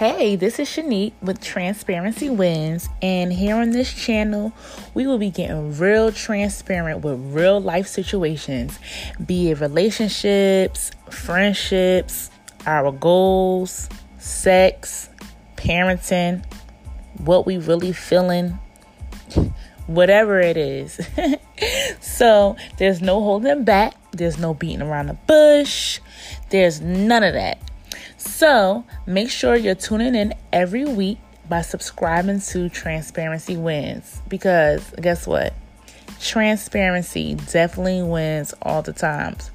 Hey, this is Shanique with Transparency Wins, and here on this channel, we will be getting real transparent with real life situations, be it relationships, friendships, our goals, sex, parenting, what we really feeling, whatever it is. so, there's no holding back, there's no beating around the bush, there's none of that. So make sure you're tuning in every week by subscribing to Transparency Wins because guess what? Transparency definitely wins all the times.